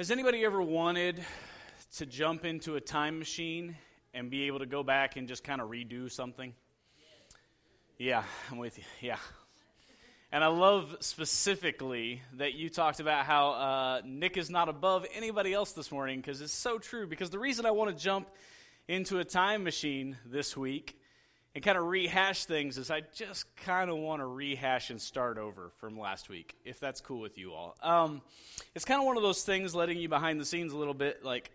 Has anybody ever wanted to jump into a time machine and be able to go back and just kind of redo something? Yeah, I'm with you. Yeah. And I love specifically that you talked about how uh, Nick is not above anybody else this morning because it's so true. Because the reason I want to jump into a time machine this week and kind of rehash things is I just kind of want to rehash and start over from last week, if that's cool with you all. Um, it's kind of one of those things letting you behind the scenes a little bit. Like,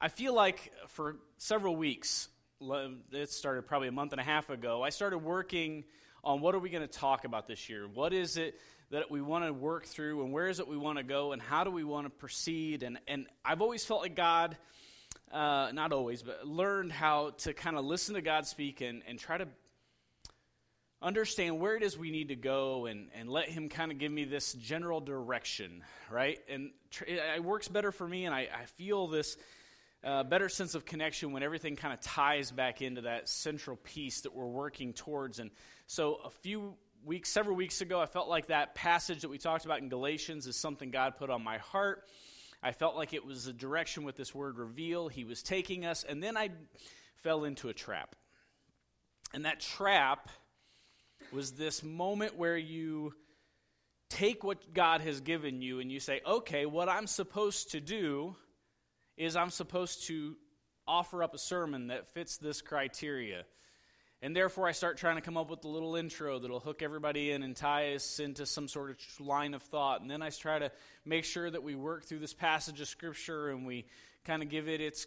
I feel like for several weeks, it started probably a month and a half ago, I started working on what are we going to talk about this year? What is it that we want to work through, and where is it we want to go, and how do we want to proceed? And, and I've always felt like God uh, not always, but learned how to kind of listen to God speak and, and try to understand where it is we need to go and, and let Him kind of give me this general direction, right? And tr- it works better for me, and I, I feel this uh, better sense of connection when everything kind of ties back into that central piece that we're working towards. And so a few weeks, several weeks ago, I felt like that passage that we talked about in Galatians is something God put on my heart. I felt like it was a direction with this word reveal. He was taking us, and then I fell into a trap. And that trap was this moment where you take what God has given you and you say, okay, what I'm supposed to do is I'm supposed to offer up a sermon that fits this criteria. And therefore, I start trying to come up with a little intro that'll hook everybody in and tie us into some sort of line of thought. And then I try to make sure that we work through this passage of Scripture and we kind of give it its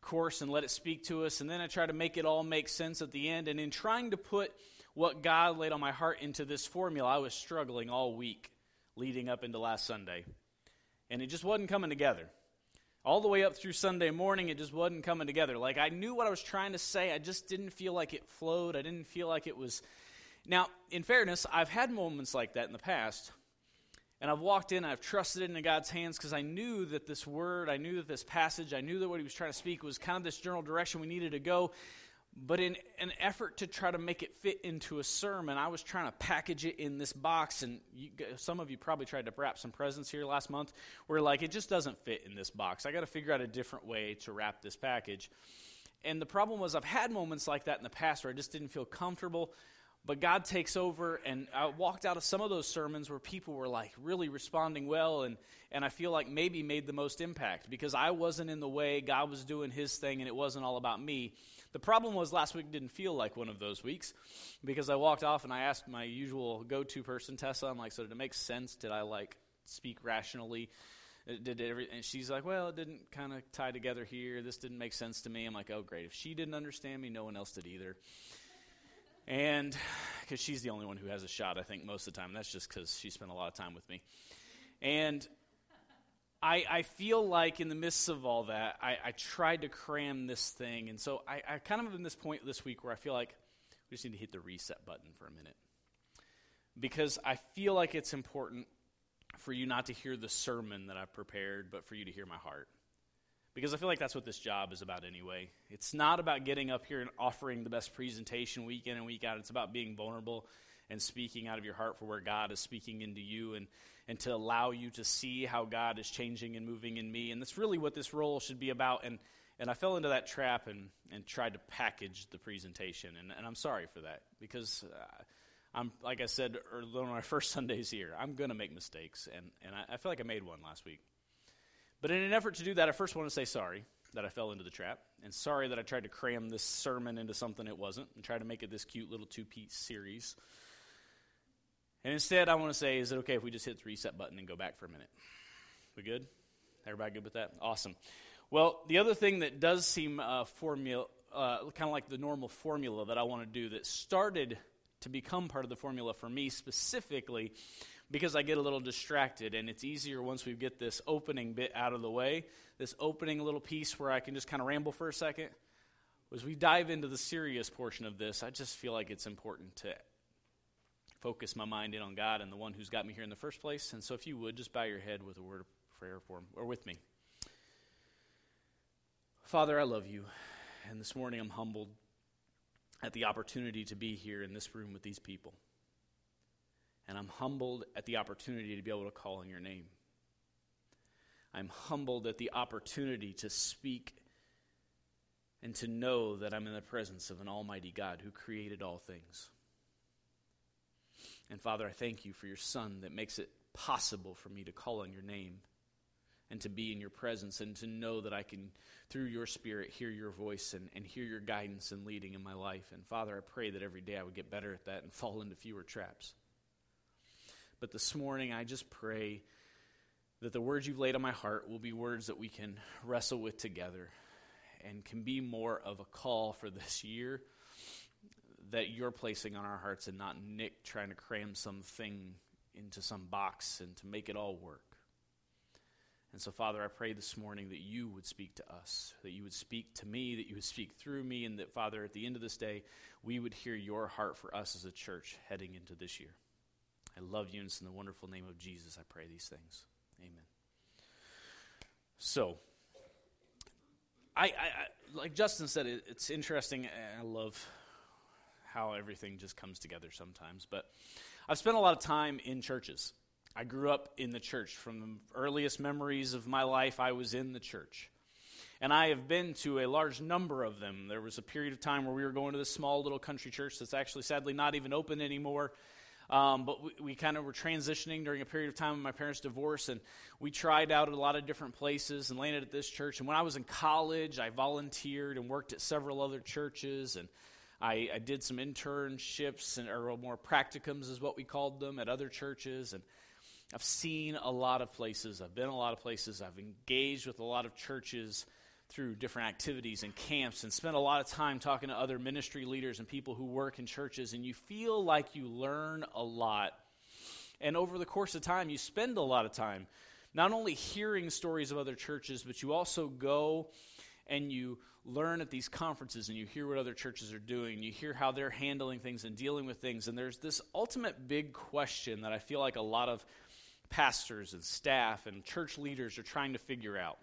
course and let it speak to us. And then I try to make it all make sense at the end. And in trying to put what God laid on my heart into this formula, I was struggling all week leading up into last Sunday. And it just wasn't coming together all the way up through Sunday morning, it just wasn't coming together. Like I knew what I was trying to say, I just didn't feel like it flowed. I didn't feel like it was. Now, in fairness, I've had moments like that in the past, and I've walked in, I've trusted it into God's hands because I knew that this word, I knew that this passage, I knew that what He was trying to speak was kind of this general direction we needed to go. But in an effort to try to make it fit into a sermon, I was trying to package it in this box. And you, some of you probably tried to wrap some presents here last month where, like, it just doesn't fit in this box. I got to figure out a different way to wrap this package. And the problem was, I've had moments like that in the past where I just didn't feel comfortable. But God takes over, and I walked out of some of those sermons where people were like really responding well, and, and I feel like maybe made the most impact because I wasn't in the way, God was doing His thing, and it wasn't all about me. The problem was last week didn't feel like one of those weeks because I walked off and I asked my usual go to person, Tessa, I'm like, so did it make sense? Did I like speak rationally? Uh, did every, and she's like, well, it didn't kind of tie together here. This didn't make sense to me. I'm like, oh, great. If she didn't understand me, no one else did either. And because she's the only one who has a shot, I think, most of the time. That's just because she spent a lot of time with me. And I, I feel like in the midst of all that, I, I tried to cram this thing. And so I, I kind of am in this point this week where I feel like we just need to hit the reset button for a minute. Because I feel like it's important for you not to hear the sermon that I've prepared, but for you to hear my heart. Because I feel like that's what this job is about anyway. It's not about getting up here and offering the best presentation week in and week out. It's about being vulnerable and speaking out of your heart for where God is speaking into you and and to allow you to see how God is changing and moving in me. And that's really what this role should be about. And, and I fell into that trap and, and tried to package the presentation. And, and I'm sorry for that because uh, I'm, like I said on my first Sundays here, I'm going to make mistakes. And, and I, I feel like I made one last week. But in an effort to do that, I first want to say sorry that I fell into the trap, and sorry that I tried to cram this sermon into something it wasn't, and try to make it this cute little two piece series. And instead, I want to say, is it okay if we just hit the reset button and go back for a minute? We good? Everybody good with that? Awesome. Well, the other thing that does seem uh, formula, uh, kind of like the normal formula that I want to do that started to become part of the formula for me specifically because I get a little distracted, and it's easier once we get this opening bit out of the way, this opening little piece where I can just kind of ramble for a second. As we dive into the serious portion of this, I just feel like it's important to focus my mind in on God and the one who's got me here in the first place. And so, if you would, just bow your head with a word of prayer for him, or with me. Father, I love you. And this morning I'm humbled at the opportunity to be here in this room with these people. And I'm humbled at the opportunity to be able to call on your name. I'm humbled at the opportunity to speak and to know that I'm in the presence of an almighty God who created all things. And Father, I thank you for your Son that makes it possible for me to call on your name and to be in your presence and to know that I can, through your Spirit, hear your voice and, and hear your guidance and leading in my life. And Father, I pray that every day I would get better at that and fall into fewer traps. But this morning, I just pray that the words you've laid on my heart will be words that we can wrestle with together and can be more of a call for this year that you're placing on our hearts and not Nick trying to cram something into some box and to make it all work. And so, Father, I pray this morning that you would speak to us, that you would speak to me, that you would speak through me, and that, Father, at the end of this day, we would hear your heart for us as a church heading into this year. I love you, and it's in the wonderful name of Jesus I pray these things. Amen. So, I, I, I like Justin said, it, it's interesting. I love how everything just comes together sometimes. But I've spent a lot of time in churches. I grew up in the church. From the earliest memories of my life, I was in the church. And I have been to a large number of them. There was a period of time where we were going to this small little country church that's actually sadly not even open anymore. Um, but we, we kind of were transitioning during a period of time of my parents' divorce, and we tried out at a lot of different places and landed at this church. And when I was in college, I volunteered and worked at several other churches, and I, I did some internships and or more practicums, is what we called them, at other churches, and I've seen a lot of places. I've been a lot of places. I've engaged with a lot of churches through different activities and camps and spent a lot of time talking to other ministry leaders and people who work in churches, and you feel like you learn a lot. And over the course of time, you spend a lot of time not only hearing stories of other churches, but you also go and you learn at these conferences and you hear what other churches are doing. You hear how they're handling things and dealing with things. And there's this ultimate big question that I feel like a lot of pastors and staff and church leaders are trying to figure out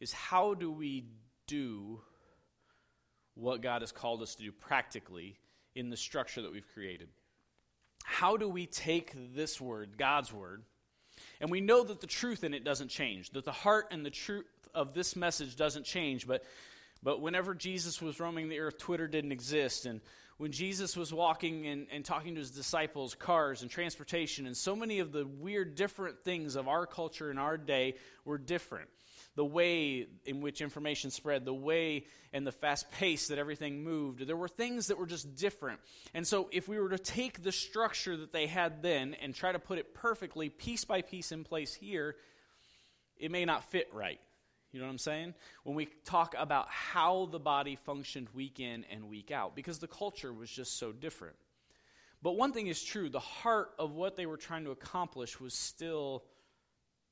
is how do we do what God has called us to do practically in the structure that we've created? How do we take this word, God's word, and we know that the truth in it doesn't change, that the heart and the truth of this message doesn't change, but but whenever Jesus was roaming the earth, Twitter didn't exist. And when Jesus was walking and, and talking to his disciples, cars and transportation, and so many of the weird, different things of our culture in our day were different the way in which information spread, the way and the fast pace that everything moved. There were things that were just different. And so, if we were to take the structure that they had then and try to put it perfectly, piece by piece, in place here, it may not fit right. You know what I'm saying? When we talk about how the body functioned week in and week out, because the culture was just so different. But one thing is true the heart of what they were trying to accomplish was still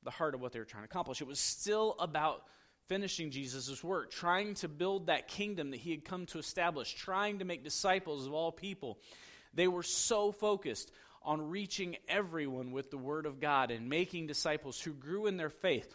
the heart of what they were trying to accomplish. It was still about finishing Jesus' work, trying to build that kingdom that he had come to establish, trying to make disciples of all people. They were so focused on reaching everyone with the word of God and making disciples who grew in their faith,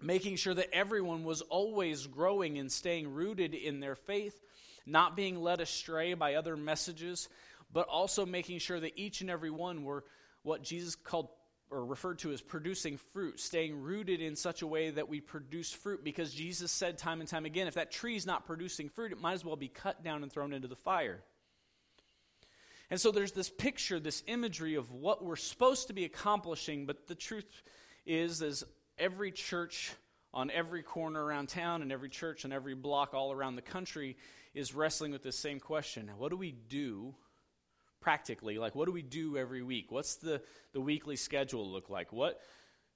making sure that everyone was always growing and staying rooted in their faith, not being led astray by other messages, but also making sure that each and every one were what Jesus called or referred to as producing fruit, staying rooted in such a way that we produce fruit because Jesus said time and time again if that tree is not producing fruit, it might as well be cut down and thrown into the fire. And so there's this picture, this imagery of what we're supposed to be accomplishing, but the truth is, is every church on every corner around town and every church on every block all around the country is wrestling with this same question. What do we do practically like what do we do every week? What's the, the weekly schedule look like? What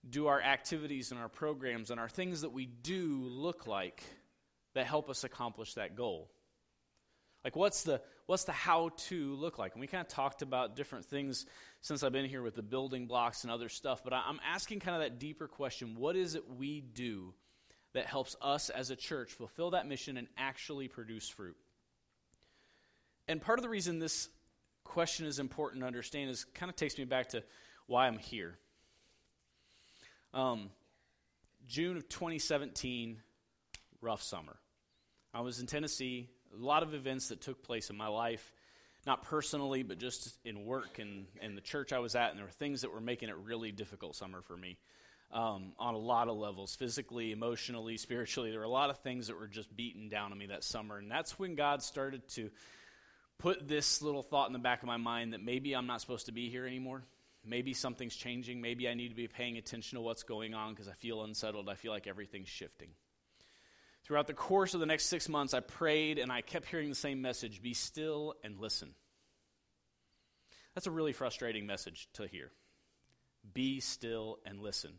do our activities and our programs and our things that we do look like that help us accomplish that goal? Like what's the what's the how to look like? And we kind of talked about different things since i've been here with the building blocks and other stuff but i'm asking kind of that deeper question. What is it we do that helps us as a church fulfill that mission and actually produce fruit? And part of the reason this question is important to understand is kind of takes me back to why I'm here. Um, June of 2017, rough summer. I was in Tennessee. A lot of events that took place in my life, not personally, but just in work and, and the church I was at, and there were things that were making it really difficult summer for me. um, on a lot of levels physically, emotionally, spiritually. There were a lot of things that were just beaten down on me that summer. And that's when God started to put this little thought in the back of my mind that maybe I'm not supposed to be here anymore. Maybe something's changing. Maybe I need to be paying attention to what's going on because I feel unsettled. I feel like everything's shifting. Throughout the course of the next six months, I prayed and I kept hearing the same message be still and listen. That's a really frustrating message to hear. Be still and listen.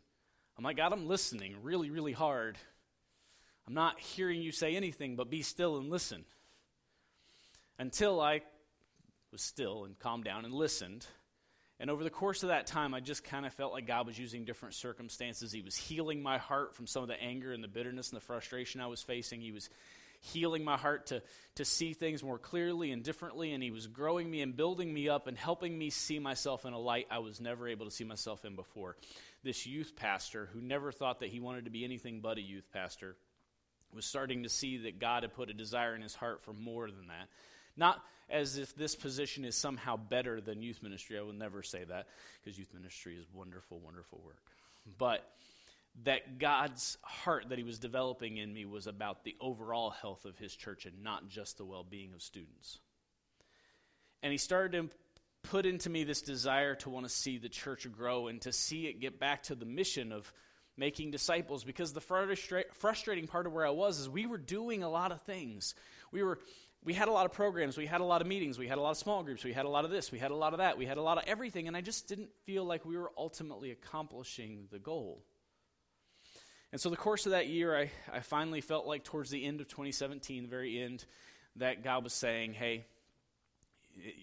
I'm like, God, I'm listening really, really hard. I'm not hearing you say anything, but be still and listen. Until I was still and calmed down and listened. And over the course of that time, I just kind of felt like God was using different circumstances. He was healing my heart from some of the anger and the bitterness and the frustration I was facing. He was healing my heart to, to see things more clearly and differently. And He was growing me and building me up and helping me see myself in a light I was never able to see myself in before. This youth pastor, who never thought that he wanted to be anything but a youth pastor, was starting to see that God had put a desire in his heart for more than that. Not as if this position is somehow better than youth ministry. I will never say that because youth ministry is wonderful, wonderful work. But that God's heart that He was developing in me was about the overall health of His church and not just the well being of students. And He started to put into me this desire to want to see the church grow and to see it get back to the mission of making disciples because the frustrating part of where I was is we were doing a lot of things. We were we had a lot of programs, we had a lot of meetings, we had a lot of small groups, we had a lot of this, we had a lot of that, we had a lot of everything, and I just didn't feel like we were ultimately accomplishing the goal. And so, the course of that year, I, I finally felt like towards the end of 2017, the very end, that God was saying, Hey,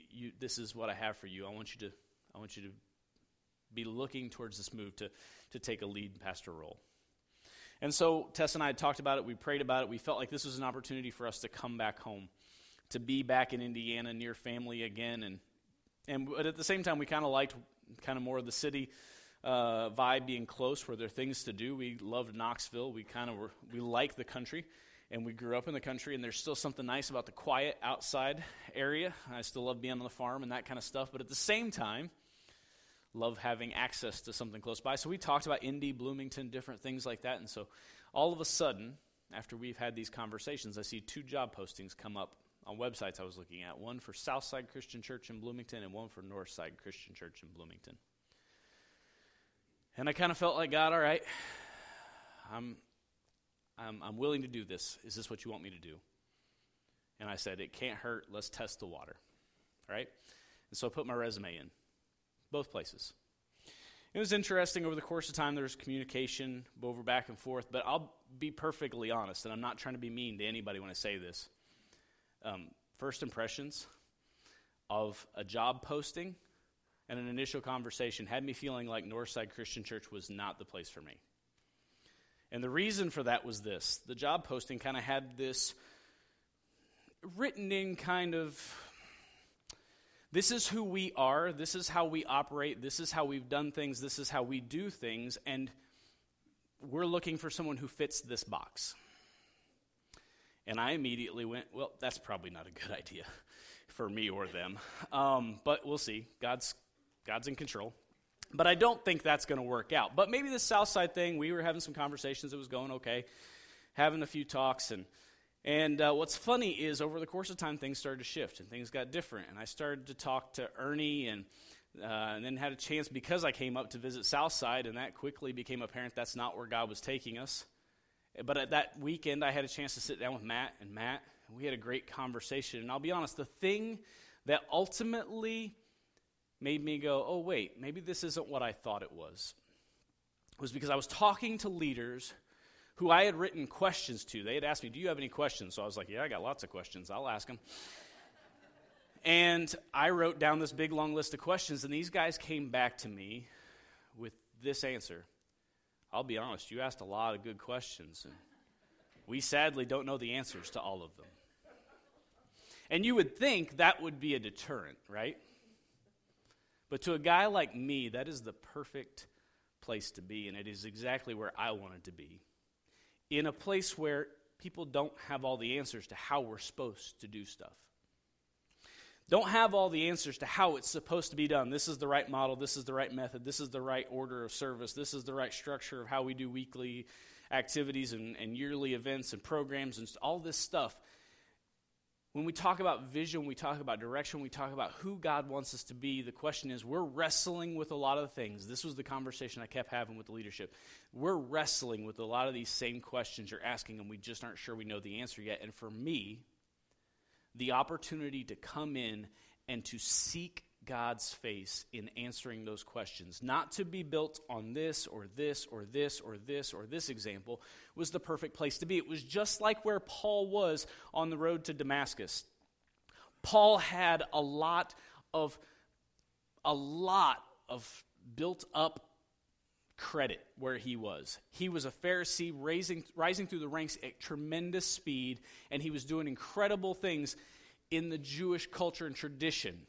you, this is what I have for you. I want you to, I want you to be looking towards this move to, to take a lead pastor role. And so Tess and I had talked about it. We prayed about it. We felt like this was an opportunity for us to come back home to be back in Indiana near family again. And, and but at the same time, we kind of liked kind of more of the city uh, vibe being close where there are things to do. We loved Knoxville. We kind of were, we like the country. And we grew up in the country, and there's still something nice about the quiet outside area. I still love being on the farm and that kind of stuff. But at the same time, love having access to something close by. So we talked about Indy, Bloomington, different things like that. And so all of a sudden, after we've had these conversations, I see two job postings come up on websites I was looking at one for Southside Christian Church in Bloomington and one for Northside Christian Church in Bloomington. And I kind of felt like, God, all right, I'm, I'm, I'm willing to do this. Is this what you want me to do? And I said, It can't hurt. Let's test the water. Right? And so I put my resume in, both places. It was interesting over the course of time. There was communication over back and forth, but I'll be perfectly honest, and I'm not trying to be mean to anybody when I say this um, first impressions of a job posting and an initial conversation had me feeling like Northside Christian Church was not the place for me. And the reason for that was this. The job posting kind of had this written in kind of this is who we are, this is how we operate, this is how we've done things, this is how we do things, and we're looking for someone who fits this box. And I immediately went, well, that's probably not a good idea for me or them. Um, but we'll see. God's, God's in control. But I don't think that's going to work out. But maybe the Southside thing, we were having some conversations. It was going okay, having a few talks. And, and uh, what's funny is over the course of time, things started to shift and things got different. And I started to talk to Ernie and, uh, and then had a chance because I came up to visit Southside, and that quickly became apparent that's not where God was taking us. But at that weekend, I had a chance to sit down with Matt and Matt, and we had a great conversation. And I'll be honest, the thing that ultimately made me go, oh, wait, maybe this isn't what I thought it was, was because I was talking to leaders who I had written questions to. They had asked me, Do you have any questions? So I was like, Yeah, I got lots of questions. I'll ask them. and I wrote down this big long list of questions, and these guys came back to me with this answer I'll be honest, you asked a lot of good questions, and we sadly don't know the answers to all of them. And you would think that would be a deterrent, right? But to a guy like me, that is the perfect place to be, and it is exactly where I wanted to be. In a place where people don't have all the answers to how we're supposed to do stuff. Don't have all the answers to how it's supposed to be done. This is the right model, this is the right method, this is the right order of service, this is the right structure of how we do weekly activities and, and yearly events and programs and all this stuff. When we talk about vision, we talk about direction, we talk about who God wants us to be, the question is we're wrestling with a lot of things. This was the conversation I kept having with the leadership. We're wrestling with a lot of these same questions you're asking, and we just aren't sure we know the answer yet. And for me, the opportunity to come in and to seek God's face in answering those questions, not to be built on this or this or this or this or this example, was the perfect place to be. It was just like where Paul was on the road to Damascus. Paul had a lot of a lot of built up credit where he was. He was a Pharisee rising, rising through the ranks at tremendous speed, and he was doing incredible things in the Jewish culture and tradition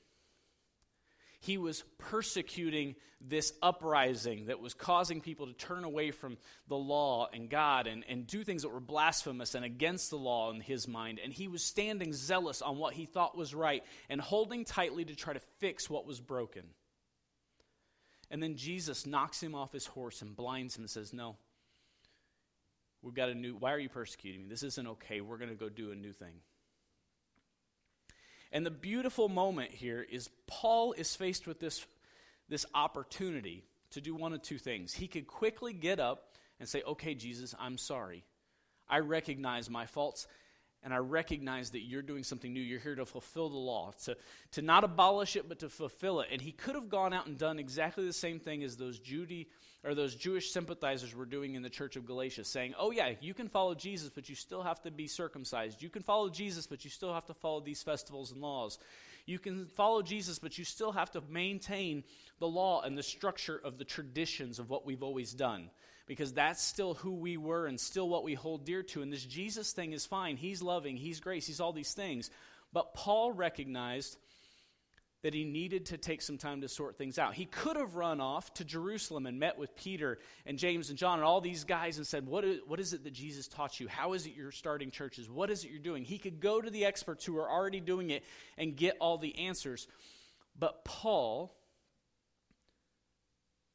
he was persecuting this uprising that was causing people to turn away from the law and God and, and do things that were blasphemous and against the law in his mind. And he was standing zealous on what he thought was right and holding tightly to try to fix what was broken. And then Jesus knocks him off his horse and blinds him and says, No, we've got a new, why are you persecuting me? This isn't okay. We're going to go do a new thing. And the beautiful moment here is Paul is faced with this, this opportunity to do one of two things. He could quickly get up and say, Okay, Jesus, I'm sorry. I recognize my faults and I recognize that you're doing something new. You're here to fulfill the law, to, to not abolish it, but to fulfill it. And he could have gone out and done exactly the same thing as those Judy or those Jewish sympathizers were doing in the church of Galatia, saying, Oh, yeah, you can follow Jesus, but you still have to be circumcised. You can follow Jesus, but you still have to follow these festivals and laws. You can follow Jesus, but you still have to maintain the law and the structure of the traditions of what we've always done because that's still who we were and still what we hold dear to. And this Jesus thing is fine. He's loving, He's grace, He's all these things. But Paul recognized that he needed to take some time to sort things out. He could have run off to Jerusalem and met with Peter and James and John and all these guys and said, What is, what is it that Jesus taught you? How is it you're starting churches? What is it you're doing? He could go to the experts who are already doing it and get all the answers. But Paul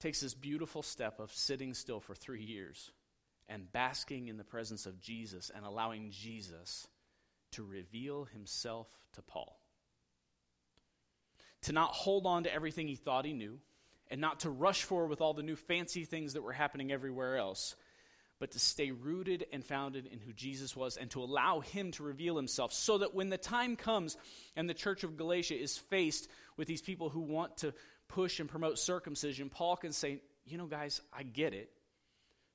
takes this beautiful step of sitting still for three years and basking in the presence of Jesus and allowing Jesus to reveal himself to Paul. To not hold on to everything he thought he knew, and not to rush forward with all the new fancy things that were happening everywhere else, but to stay rooted and founded in who Jesus was and to allow him to reveal himself so that when the time comes and the church of Galatia is faced with these people who want to push and promote circumcision, Paul can say, you know, guys, I get it.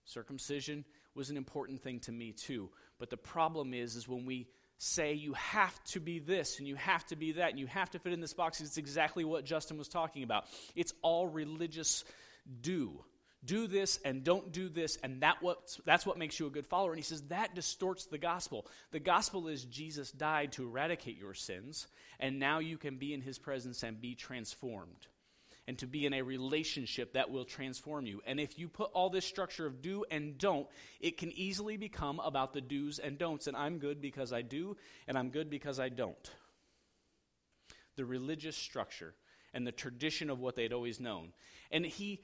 Circumcision was an important thing to me too. But the problem is, is when we say you have to be this and you have to be that and you have to fit in this box, it's exactly what Justin was talking about. It's all religious do. Do this and don't do this, and that what, that's what makes you a good follower. And he says that distorts the gospel. The gospel is Jesus died to eradicate your sins, and now you can be in his presence and be transformed and to be in a relationship that will transform you. And if you put all this structure of do and don't, it can easily become about the do's and don'ts. And I'm good because I do, and I'm good because I don't. The religious structure and the tradition of what they'd always known. And he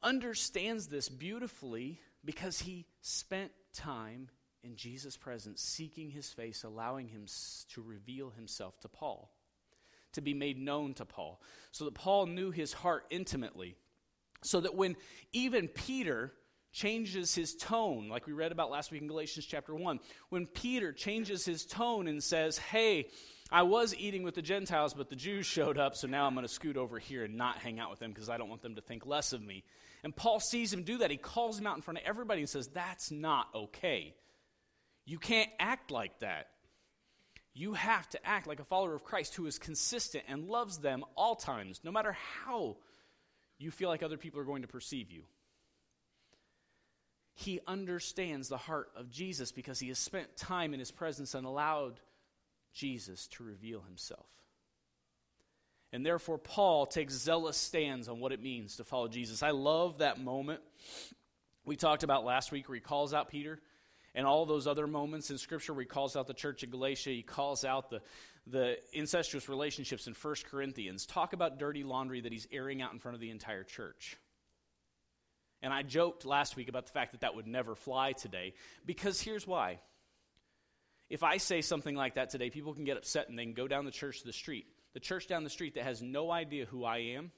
understands this beautifully because he spent time in Jesus' presence, seeking his face, allowing him to reveal himself to Paul to be made known to Paul, so that Paul knew his heart intimately. So that when even Peter changes his tone, like we read about last week in Galatians chapter 1, when Peter changes his tone and says, Hey, I was eating with the Gentiles, but the Jews showed up, so now I'm going to scoot over here and not hang out with them because I don't want them to think less of me. And Paul sees him do that. He calls him out in front of everybody and says, That's not okay. You can't act like that. You have to act like a follower of Christ who is consistent and loves them all times, no matter how you feel like other people are going to perceive you. He understands the heart of Jesus because he has spent time in his presence and allowed Jesus to reveal himself. And therefore, Paul takes zealous stands on what it means to follow Jesus. I love that moment we talked about last week where he calls out Peter and all those other moments in Scripture where he calls out the church of Galatia, he calls out the, the incestuous relationships in 1 Corinthians. Talk about dirty laundry that he's airing out in front of the entire church. And I joked last week about the fact that that would never fly today, because here's why. If I say something like that today, people can get upset and they can go down the church to the street. The church down the street that has no idea who I am,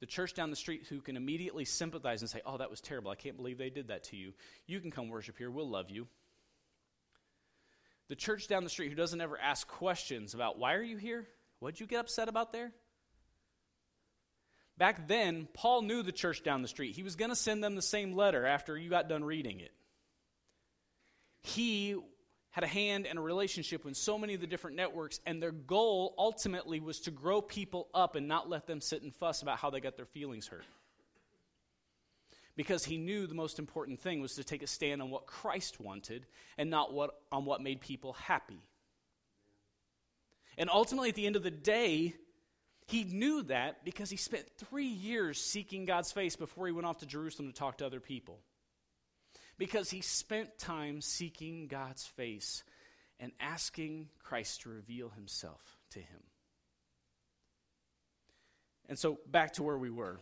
the church down the street who can immediately sympathize and say, Oh, that was terrible. I can't believe they did that to you. You can come worship here. We'll love you. The church down the street who doesn't ever ask questions about, Why are you here? What'd you get upset about there? Back then, Paul knew the church down the street. He was going to send them the same letter after you got done reading it. He had a hand and a relationship with so many of the different networks, and their goal ultimately was to grow people up and not let them sit and fuss about how they got their feelings hurt. Because he knew the most important thing was to take a stand on what Christ wanted and not what, on what made people happy. And ultimately, at the end of the day, he knew that because he spent three years seeking God's face before he went off to Jerusalem to talk to other people. Because he spent time seeking God's face and asking Christ to reveal himself to him. And so, back to where we were.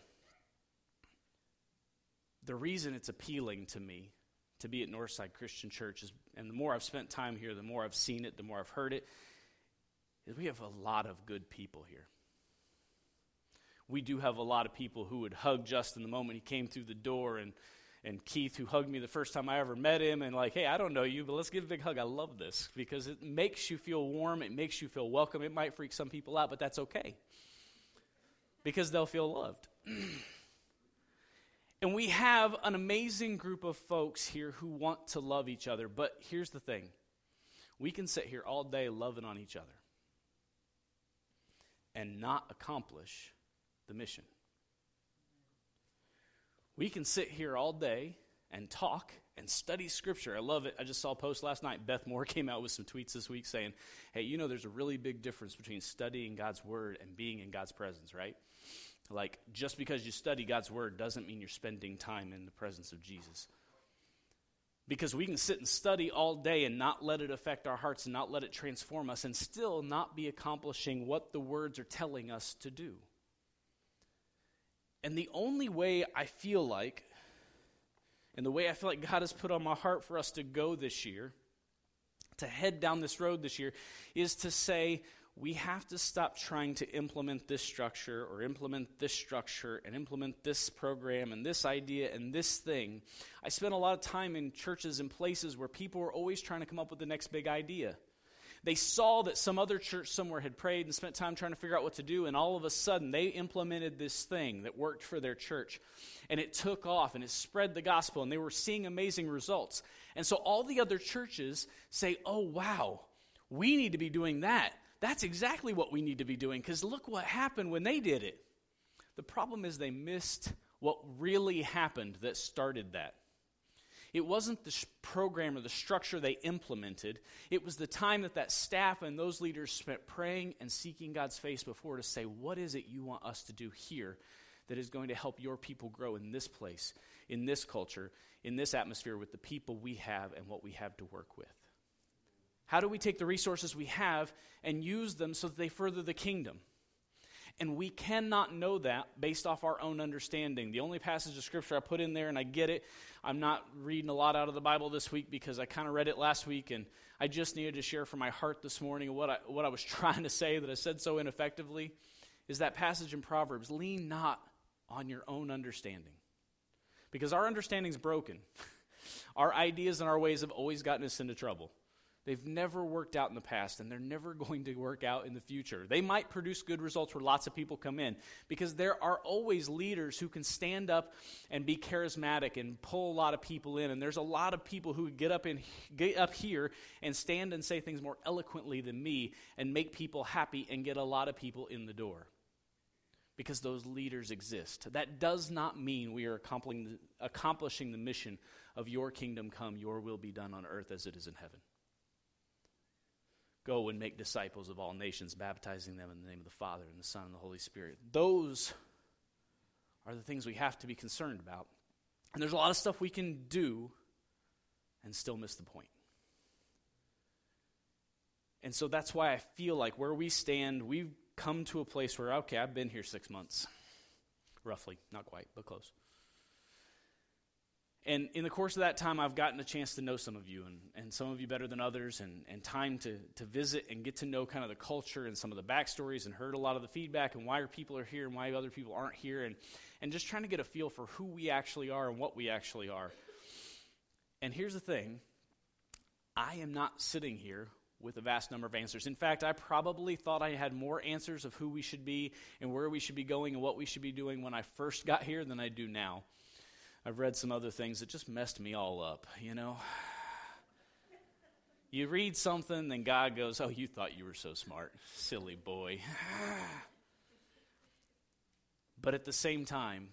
The reason it's appealing to me to be at Northside Christian Church is, and the more I've spent time here, the more I've seen it, the more I've heard it, is we have a lot of good people here we do have a lot of people who would hug Justin the moment he came through the door and and Keith, who hugged me the first time I ever met him, and like, hey, I don't know you, but let's give a big hug. I love this because it makes you feel warm. It makes you feel welcome. It might freak some people out, but that's okay because they'll feel loved. and we have an amazing group of folks here who want to love each other, but here's the thing we can sit here all day loving on each other and not accomplish the mission. We can sit here all day and talk and study scripture. I love it. I just saw a post last night. Beth Moore came out with some tweets this week saying, hey, you know, there's a really big difference between studying God's word and being in God's presence, right? Like, just because you study God's word doesn't mean you're spending time in the presence of Jesus. Because we can sit and study all day and not let it affect our hearts and not let it transform us and still not be accomplishing what the words are telling us to do. And the only way I feel like, and the way I feel like God has put on my heart for us to go this year, to head down this road this year, is to say, we have to stop trying to implement this structure or implement this structure and implement this program and this idea and this thing. I spent a lot of time in churches and places where people were always trying to come up with the next big idea. They saw that some other church somewhere had prayed and spent time trying to figure out what to do, and all of a sudden they implemented this thing that worked for their church. And it took off and it spread the gospel, and they were seeing amazing results. And so all the other churches say, Oh, wow, we need to be doing that. That's exactly what we need to be doing, because look what happened when they did it. The problem is they missed what really happened that started that. It wasn't the program or the structure they implemented. It was the time that that staff and those leaders spent praying and seeking God's face before to say, What is it you want us to do here that is going to help your people grow in this place, in this culture, in this atmosphere with the people we have and what we have to work with? How do we take the resources we have and use them so that they further the kingdom? And we cannot know that based off our own understanding. The only passage of Scripture I put in there, and I get it, I'm not reading a lot out of the Bible this week because I kind of read it last week, and I just needed to share from my heart this morning what I, what I was trying to say that I said so ineffectively is that passage in Proverbs lean not on your own understanding. Because our understanding is broken. our ideas and our ways have always gotten us into trouble. They've never worked out in the past, and they're never going to work out in the future. They might produce good results where lots of people come in, because there are always leaders who can stand up and be charismatic and pull a lot of people in. And there's a lot of people who get up in get up here and stand and say things more eloquently than me and make people happy and get a lot of people in the door. Because those leaders exist. That does not mean we are accomplishing accomplishing the mission of your kingdom come, your will be done on earth as it is in heaven. Go and make disciples of all nations, baptizing them in the name of the Father, and the Son, and the Holy Spirit. Those are the things we have to be concerned about. And there's a lot of stuff we can do and still miss the point. And so that's why I feel like where we stand, we've come to a place where, okay, I've been here six months, roughly, not quite, but close. And in the course of that time, I've gotten a chance to know some of you, and, and some of you better than others, and, and time to, to visit and get to know kind of the culture and some of the backstories, and heard a lot of the feedback and why people are here and why other people aren't here, and, and just trying to get a feel for who we actually are and what we actually are. And here's the thing I am not sitting here with a vast number of answers. In fact, I probably thought I had more answers of who we should be and where we should be going and what we should be doing when I first got here than I do now. I've read some other things that just messed me all up, you know? You read something, then God goes, Oh, you thought you were so smart. Silly boy. but at the same time,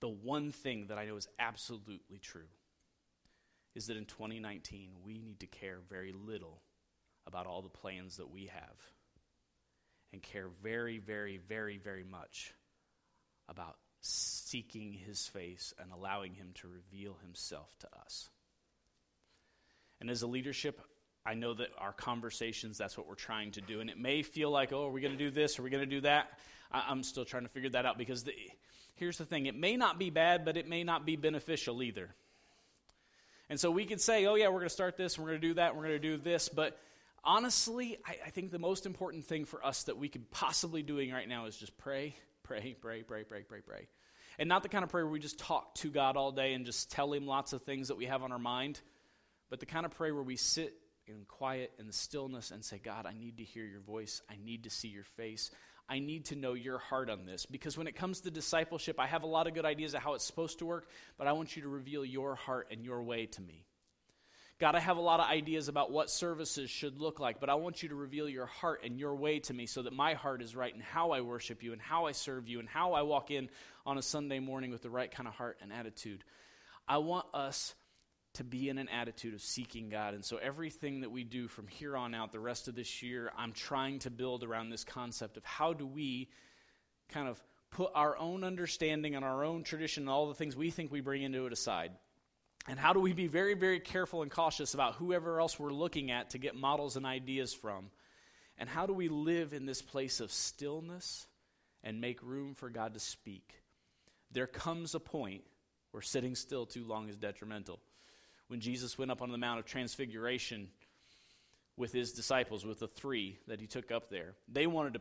the one thing that I know is absolutely true is that in 2019, we need to care very little about all the plans that we have and care very, very, very, very much about seeking his face and allowing him to reveal himself to us. And as a leadership, I know that our conversations, that's what we're trying to do. And it may feel like, oh, are we going to do this? Are we going to do that? I, am still trying to figure that out because the, here's the thing it may not be bad, but it may not be beneficial either. And so we could say, oh, yeah, we're going to start this, we're going to do that, we're going to do this. But honestly, I, I think the most important thing for us that we could possibly doing right now is just pray pray, pray, pray, pray, pray, pray. And not the kind of prayer where we just talk to God all day and just tell Him lots of things that we have on our mind, but the kind of prayer where we sit in quiet and stillness and say, God, I need to hear your voice. I need to see your face. I need to know your heart on this. Because when it comes to discipleship, I have a lot of good ideas of how it's supposed to work, but I want you to reveal your heart and your way to me. God, I have a lot of ideas about what services should look like, but I want you to reveal your heart and your way to me so that my heart is right in how I worship you and how I serve you and how I walk in on a Sunday morning with the right kind of heart and attitude. I want us to be in an attitude of seeking God. And so everything that we do from here on out, the rest of this year, I'm trying to build around this concept of how do we kind of put our own understanding and our own tradition and all the things we think we bring into it aside and how do we be very, very careful and cautious about whoever else we're looking at to get models and ideas from? And how do we live in this place of stillness and make room for God to speak? There comes a point where sitting still too long is detrimental. When Jesus went up on the Mount of Transfiguration with his disciples, with the three that he took up there, they wanted to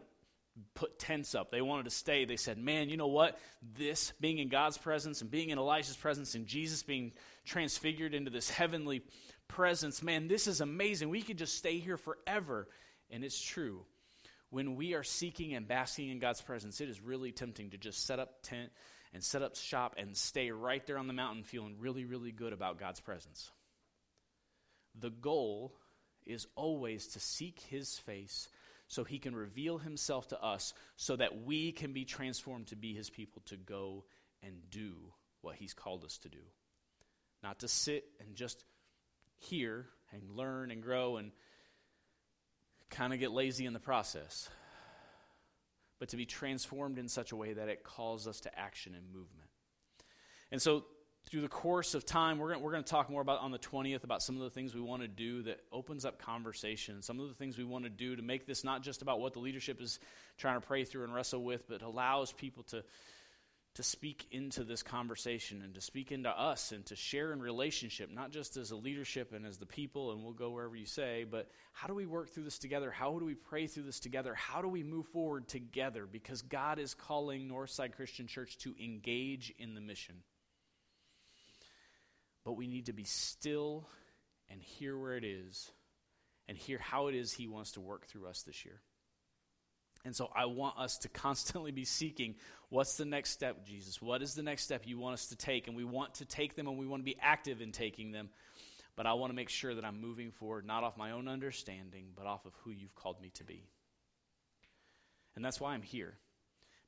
put tents up. They wanted to stay. They said, Man, you know what? This, being in God's presence and being in Elijah's presence and Jesus being transfigured into this heavenly presence, man, this is amazing. We could just stay here forever. And it's true. When we are seeking and basking in God's presence, it is really tempting to just set up tent and set up shop and stay right there on the mountain feeling really, really good about God's presence. The goal is always to seek his face so he can reveal himself to us so that we can be transformed to be his people to go and do what he's called us to do. Not to sit and just hear and learn and grow and kind of get lazy in the process, but to be transformed in such a way that it calls us to action and movement. And so through the course of time, we're going we're to talk more about on the 20th about some of the things we want to do that opens up conversation, some of the things we want to do to make this not just about what the leadership is trying to pray through and wrestle with, but allows people to, to speak into this conversation and to speak into us and to share in relationship, not just as a leadership and as the people, and we'll go wherever you say, but how do we work through this together? How do we pray through this together? How do we move forward together? Because God is calling Northside Christian Church to engage in the mission but we need to be still and hear where it is and hear how it is He wants to work through us this year. And so I want us to constantly be seeking what's the next step, Jesus? What is the next step you want us to take? And we want to take them and we want to be active in taking them. But I want to make sure that I'm moving forward not off my own understanding, but off of who you've called me to be. And that's why I'm here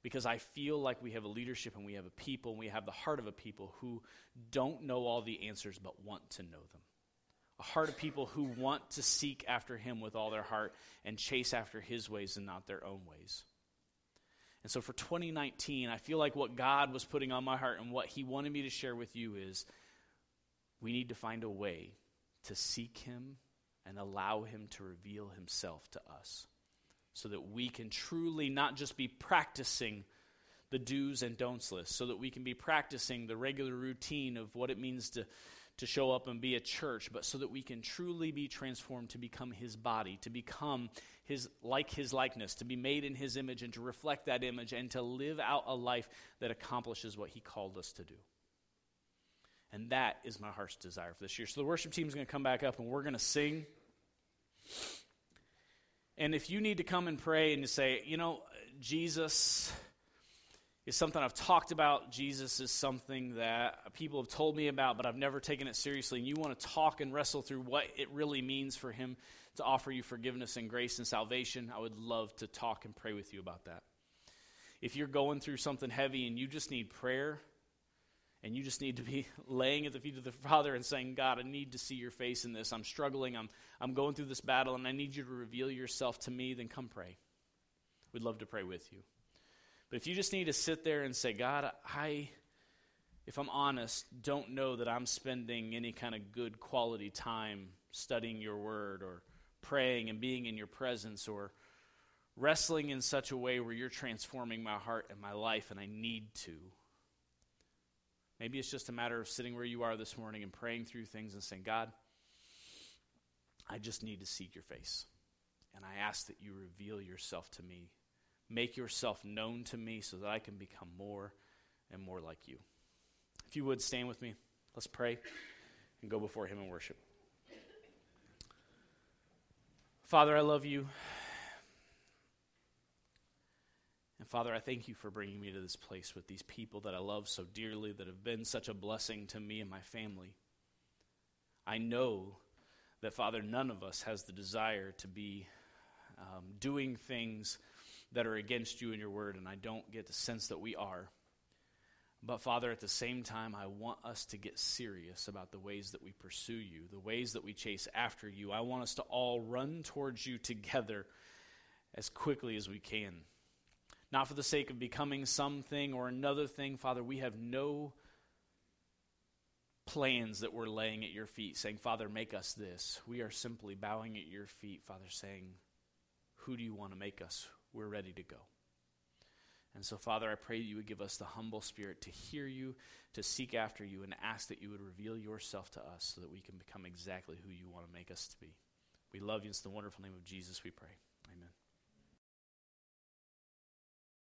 because I feel like we have a leadership and we have a people and we have the heart of a people who don't know all the answers but want to know them. A heart of people who want to seek after Him with all their heart and chase after His ways and not their own ways. And so for 2019, I feel like what God was putting on my heart and what He wanted me to share with you is we need to find a way to seek Him and allow Him to reveal Himself to us so that we can truly not just be practicing the do's and don'ts list, so that we can be practicing the regular routine of what it means to, to show up and be a church, but so that we can truly be transformed to become His body, to become His like His likeness, to be made in His image and to reflect that image and to live out a life that accomplishes what He called us to do. And that is my heart's desire for this year. So the worship team is going to come back up and we're going to sing. And if you need to come and pray and to say, you know, Jesus is something I've talked about, Jesus is something that people have told me about, but I've never taken it seriously, and you want to talk and wrestle through what it really means for Him to offer you forgiveness and grace and salvation, I would love to talk and pray with you about that. If you're going through something heavy and you just need prayer, and you just need to be laying at the feet of the Father and saying, God, I need to see your face in this. I'm struggling. I'm, I'm going through this battle, and I need you to reveal yourself to me. Then come pray. We'd love to pray with you. But if you just need to sit there and say, God, I, if I'm honest, don't know that I'm spending any kind of good quality time studying your word or praying and being in your presence or wrestling in such a way where you're transforming my heart and my life, and I need to. Maybe it's just a matter of sitting where you are this morning and praying through things and saying, God, I just need to seek your face. And I ask that you reveal yourself to me. Make yourself known to me so that I can become more and more like you. If you would stand with me, let's pray and go before Him in worship. Father, I love you. And Father, I thank you for bringing me to this place with these people that I love so dearly, that have been such a blessing to me and my family. I know that, Father, none of us has the desire to be um, doing things that are against you and your word, and I don't get the sense that we are. But, Father, at the same time, I want us to get serious about the ways that we pursue you, the ways that we chase after you. I want us to all run towards you together as quickly as we can not for the sake of becoming something or another thing. Father, we have no plans that we're laying at your feet, saying, Father, make us this. We are simply bowing at your feet, Father, saying, Who do you want to make us? We're ready to go. And so, Father, I pray that you would give us the humble spirit to hear you, to seek after you, and ask that you would reveal yourself to us so that we can become exactly who you want to make us to be. We love you. It's the wonderful name of Jesus we pray.